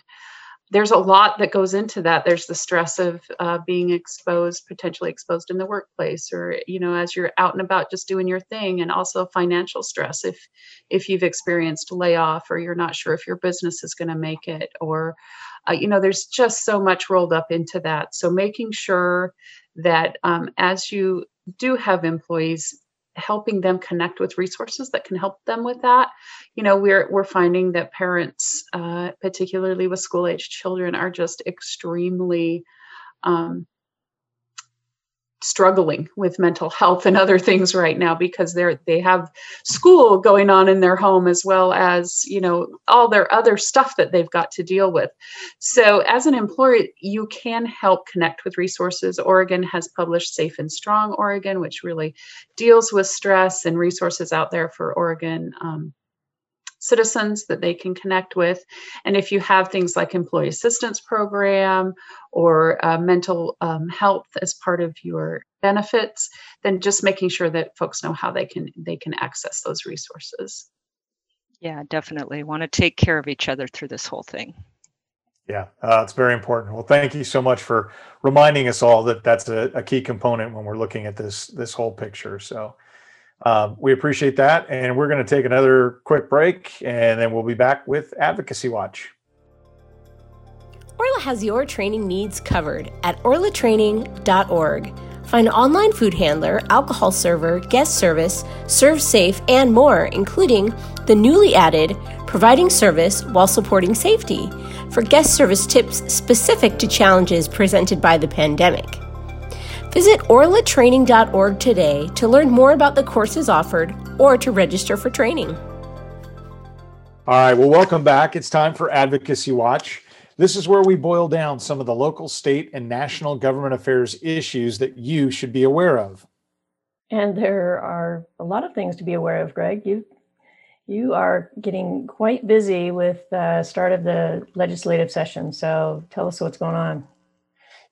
there's a lot that goes into that. There's the stress of uh, being exposed, potentially exposed in the workplace, or you know, as you're out and about just doing your thing, and also financial stress if if you've experienced layoff or you're not sure if your business is going to make it, or uh, you know, there's just so much rolled up into that. So making sure that um, as you do have employees helping them connect with resources that can help them with that. You know, we're we're finding that parents, uh, particularly with school age children, are just extremely um, struggling with mental health and other things right now because they're they have school going on in their home as well as you know all their other stuff that they've got to deal with. So as an employer you can help connect with resources. Oregon has published safe and strong oregon which really deals with stress and resources out there for oregon um, citizens that they can connect with. And if you have things like employee assistance program or uh, mental um, health as part of your benefits, then just making sure that folks know how they can they can access those resources.
Yeah, definitely. Want to take care of each other through this whole thing.
Yeah, uh, it's very important. Well, thank you so much for reminding us all that that's a, a key component when we're looking at this this whole picture. So um, we appreciate that. And we're going to take another quick break and then we'll be back with Advocacy Watch.
Orla has your training needs covered at orlatraining.org. Find online food handler, alcohol server, guest service, ServSafe, and more, including the newly added providing service while supporting safety for guest service tips specific to challenges presented by the pandemic. Visit orlatraining.org today to learn more about the courses offered or to register for training.
All right, well, welcome back. It's time for Advocacy Watch. This is where we boil down some of the local, state, and national government affairs issues that you should be aware of.
And there are a lot of things to be aware of, Greg. You you are getting quite busy with the start of the legislative session. So tell us what's going on.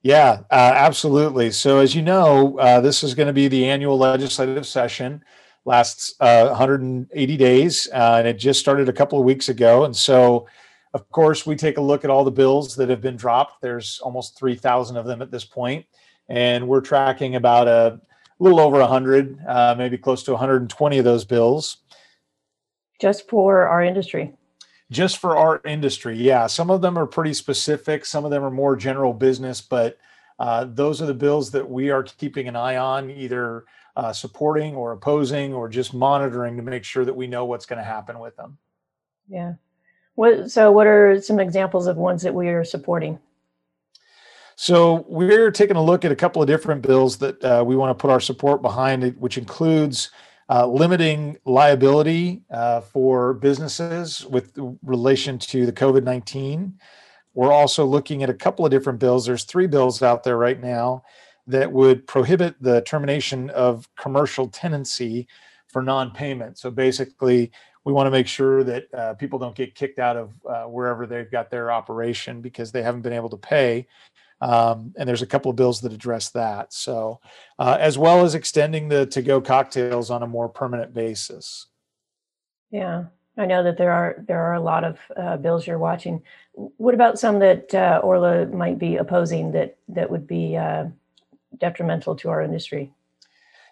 Yeah, uh, absolutely. So, as you know, uh, this is going to be the annual legislative session, lasts uh, 180 days, uh, and it just started a couple of weeks ago. And so, of course, we take a look at all the bills that have been dropped. There's almost 3,000 of them at this point, and we're tracking about a little over 100, uh, maybe close to 120 of those bills.
Just for our industry
just for our industry yeah some of them are pretty specific some of them are more general business but uh, those are the bills that we are keeping an eye on either uh, supporting or opposing or just monitoring to make sure that we know what's going to happen with them.
Yeah. What so what are some examples of ones that we are supporting?
So we're taking a look at a couple of different bills that uh, we want to put our support behind which includes uh, limiting liability uh, for businesses with relation to the COVID 19. We're also looking at a couple of different bills. There's three bills out there right now that would prohibit the termination of commercial tenancy for non payment. So basically, we want to make sure that uh, people don't get kicked out of uh, wherever they've got their operation because they haven't been able to pay. Um, and there's a couple of bills that address that. So, uh, as well as extending the to go cocktails on a more permanent basis.
Yeah, I know that there are there are a lot of uh, bills you're watching. What about some that uh, Orla might be opposing that that would be uh, detrimental to our industry?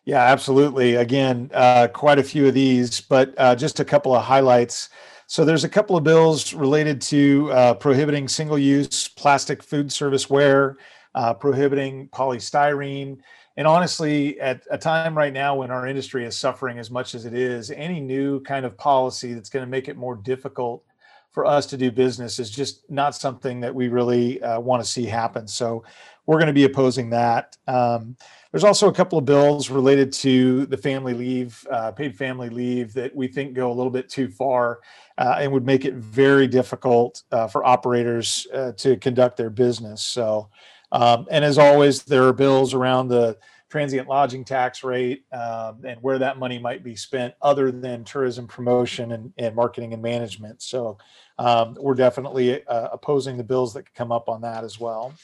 Yeah, absolutely. Again, uh, quite a few of these, but uh, just a couple of highlights. So there's a couple of bills related to uh, prohibiting single-use plastic food service ware, uh, prohibiting polystyrene, and honestly, at a time right now when our industry is suffering as much as it is, any new kind of policy that's going to make it more difficult for us to do business is just not something that we really uh, want to see happen. So we're going to be opposing that. Um, there's also a couple of bills related to the family leave, uh, paid family leave, that we think go a little bit too far uh, and would make it very difficult uh, for operators uh, to conduct their business. So, um, and as always, there are bills around the transient lodging tax rate um, and where that money might be spent other than tourism promotion and, and marketing and management. So, um, we're definitely uh, opposing the bills that come up on that as well.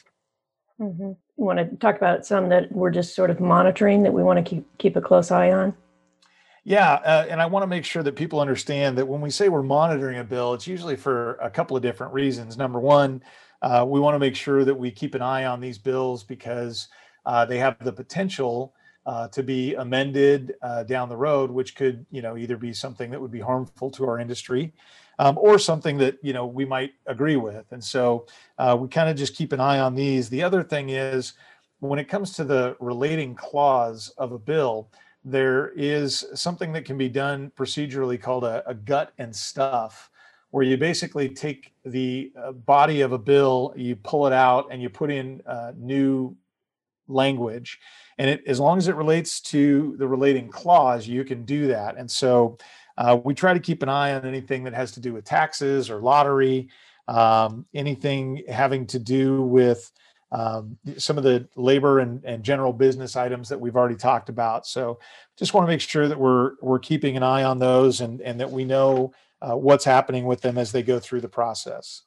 Mm-hmm. You want to talk about some that we're just sort of monitoring that we want to keep keep a close eye on?
Yeah, uh, and I want to make sure that people understand that when we say we're monitoring a bill, it's usually for a couple of different reasons. Number one, uh, we want to make sure that we keep an eye on these bills because uh, they have the potential uh, to be amended uh, down the road, which could, you know, either be something that would be harmful to our industry, um, or something that you know we might agree with. And so uh, we kind of just keep an eye on these. The other thing is when it comes to the relating clause of a bill there is something that can be done procedurally called a, a gut and stuff, where you basically take the uh, body of a bill, you pull it out, and you put in uh, new language. And it, as long as it relates to the relating clause, you can do that. And so uh, we try to keep an eye on anything that has to do with taxes or lottery, um, anything having to do with um, some of the labor and, and general business items that we've already talked about. So just want to make sure that we're we're keeping an eye on those and and that we know uh, what's happening with them as they go through the process.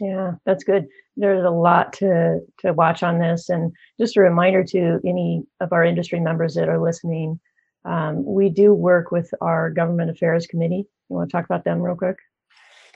Yeah, that's good. There's a lot to to watch on this, and just a reminder to any of our industry members that are listening. Um, we do work with our government affairs committee. You want to talk about them real quick?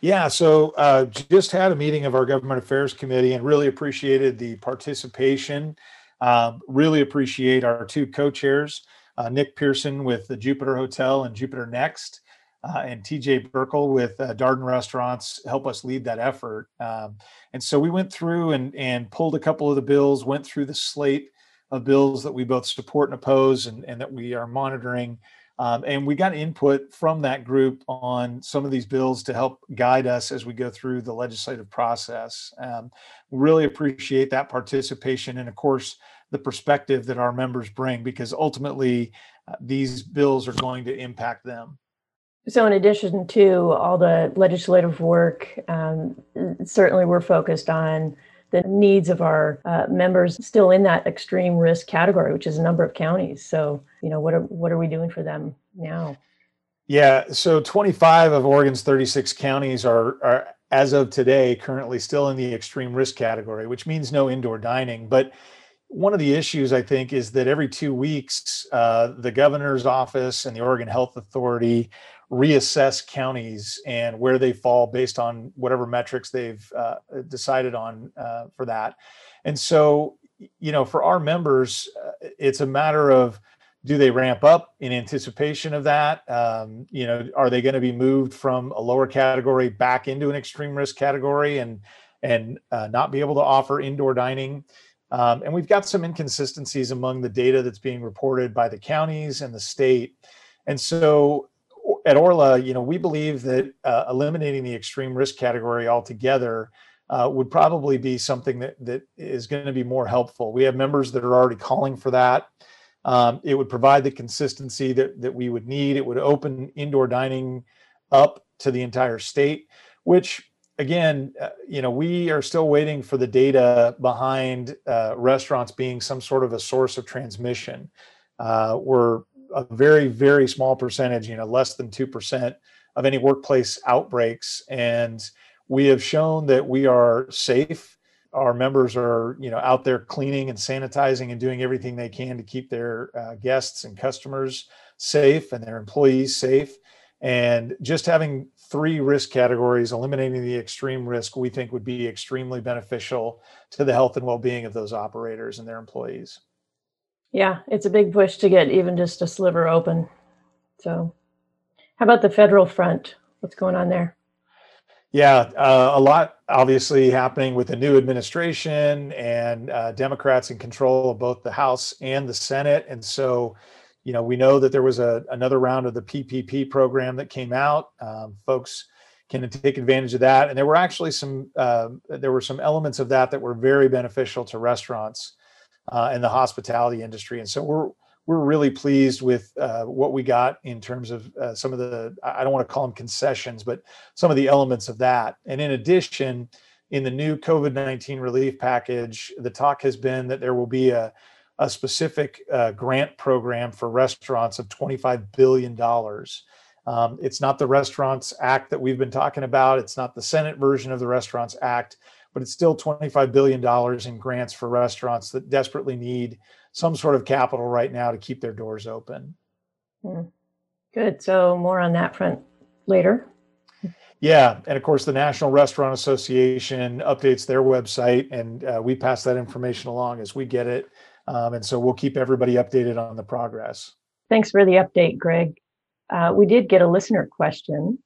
Yeah, so uh, just had a meeting of our government affairs committee and really appreciated the participation. Um, really appreciate our two co-chairs, uh, Nick Pearson with the Jupiter Hotel and Jupiter Next, uh, and TJ Burkle with uh, Darden Restaurants help us lead that effort. Um, and so we went through and and pulled a couple of the bills, went through the slate of bills that we both support and oppose, and, and that we are monitoring. Um, and we got input from that group on some of these bills to help guide us as we go through the legislative process. Um, really appreciate that participation and, of course, the perspective that our members bring because ultimately uh, these bills are going to impact them.
So, in addition to all the legislative work, um, certainly we're focused on the needs of our uh, members still in that extreme risk category, which is a number of counties. So, you know, what are what are we doing for them now?
Yeah, so 25 of Oregon's 36 counties are, are as of today currently still in the extreme risk category, which means no indoor dining. But one of the issues I think is that every two weeks, uh, the governor's office and the Oregon Health Authority reassess counties and where they fall based on whatever metrics they've uh, decided on uh, for that. And so, you know, for our members, uh, it's a matter of do they ramp up in anticipation of that? Um, you know, are they going to be moved from a lower category back into an extreme risk category and and uh, not be able to offer indoor dining? Um, and we've got some inconsistencies among the data that's being reported by the counties and the state. And so at Orla, you know, we believe that uh, eliminating the extreme risk category altogether uh, would probably be something that that is going to be more helpful. We have members that are already calling for that. Um, it would provide the consistency that that we would need. It would open indoor dining up to the entire state, which again, uh, you know, we are still waiting for the data behind uh, restaurants being some sort of a source of transmission. Uh, we're a very very small percentage you know less than 2% of any workplace outbreaks. And we have shown that we are safe. Our members are you know out there cleaning and sanitizing and doing everything they can to keep their uh, guests and customers safe and their employees safe. And just having three risk categories eliminating the extreme risk we think would be extremely beneficial to the health and well-being of those operators and their employees
yeah, it's a big push to get even just a sliver open. So, how about the federal front? What's going on there?
Yeah, uh, a lot obviously happening with the new administration and uh, Democrats in control of both the House and the Senate. And so, you know, we know that there was a, another round of the PPP program that came out. Um, folks can take advantage of that, and there were actually some uh, there were some elements of that that were very beneficial to restaurants uh, in the hospitality industry. And so we're we're really pleased with uh, what we got in terms of uh, some of the I don't want to call them concessions, but some of the elements of that. And in addition, in the new COVID nineteen relief package, the talk has been that there will be a a specific uh, grant program for restaurants of $25 billion. Um, it's not the Restaurants Act that we've been talking about. It's not the Senate version of the Restaurants Act but it's still $25 billion in grants for restaurants that desperately need some sort of capital right now to keep their doors open.
Hmm. Good. So, more on that front later.
Yeah. And of course, the National Restaurant Association updates their website, and uh, we pass that information along as we get it. Um, and so, we'll keep everybody updated on the progress.
Thanks for the update, Greg. Uh, we did get a listener question,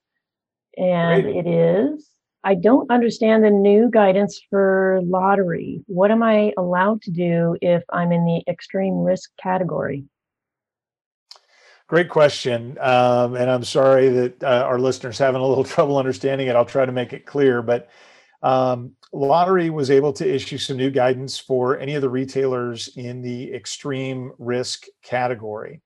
and Great. it is I don't understand the new guidance for lottery. What am I allowed to do if I'm in the extreme risk category?
great question. Um, and I'm sorry that uh, our listeners having a little trouble understanding it. I'll try to make it clear. But um, Lottery was able to issue some new guidance for any of the retailers in the extreme risk category.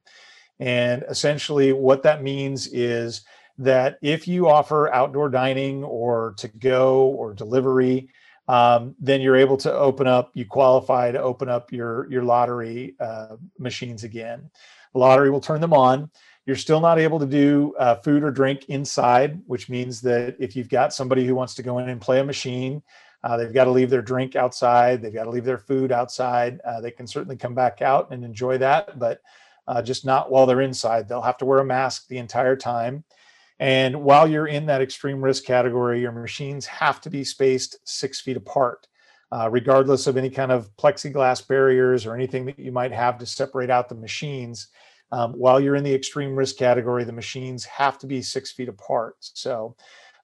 And essentially, what that means is that if you offer outdoor dining or to go or delivery, um, then you're able to open up, you qualify to open up your, your lottery uh, machines again. The lottery will turn them on. You're still not able to do uh, food or drink inside, which means that if you've got somebody who wants to go in and play a machine, uh, they've got to leave their drink outside. They've got to leave their food outside. Uh, they can certainly come back out and enjoy that, but uh, just not while they're inside. They'll have to wear a mask the entire time. And while you're in that extreme risk category, your machines have to be spaced six feet apart, uh, regardless of any kind of plexiglass barriers or anything that you might have to separate out the machines. Um, while you're in the extreme risk category, the machines have to be six feet apart. So,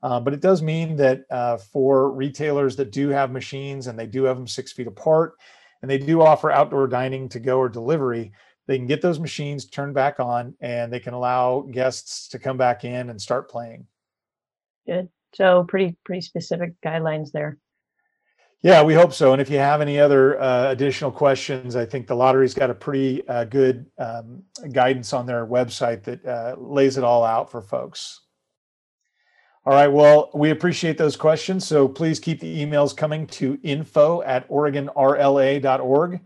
uh, but it does mean that uh, for retailers that do have machines and they do have them six feet apart, and they do offer outdoor dining to go or delivery, they can get those machines turned back on and they can allow guests to come back in and start playing.
Good. So pretty pretty specific guidelines there.
Yeah, we hope so. And if you have any other uh, additional questions, I think the lottery's got a pretty uh, good um, guidance on their website that uh, lays it all out for folks. All right. Well, we appreciate those questions. So please keep the emails coming to info at oregonrla.org.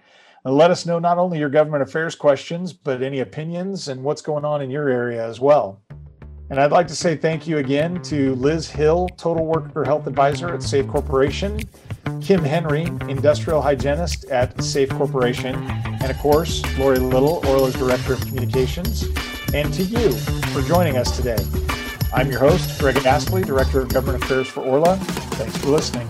And let us know not only your government affairs questions, but any opinions and what's going on in your area as well. And I'd like to say thank you again to Liz Hill, Total Worker Health Advisor at SAIF Corporation, Kim Henry, Industrial Hygienist at SAIF Corporation, and of course, Lori Little, Orla's Director of Communications, and to you for joining us today. I'm your host, Greg Astley, Director of Government Affairs for Orla. Thanks for listening.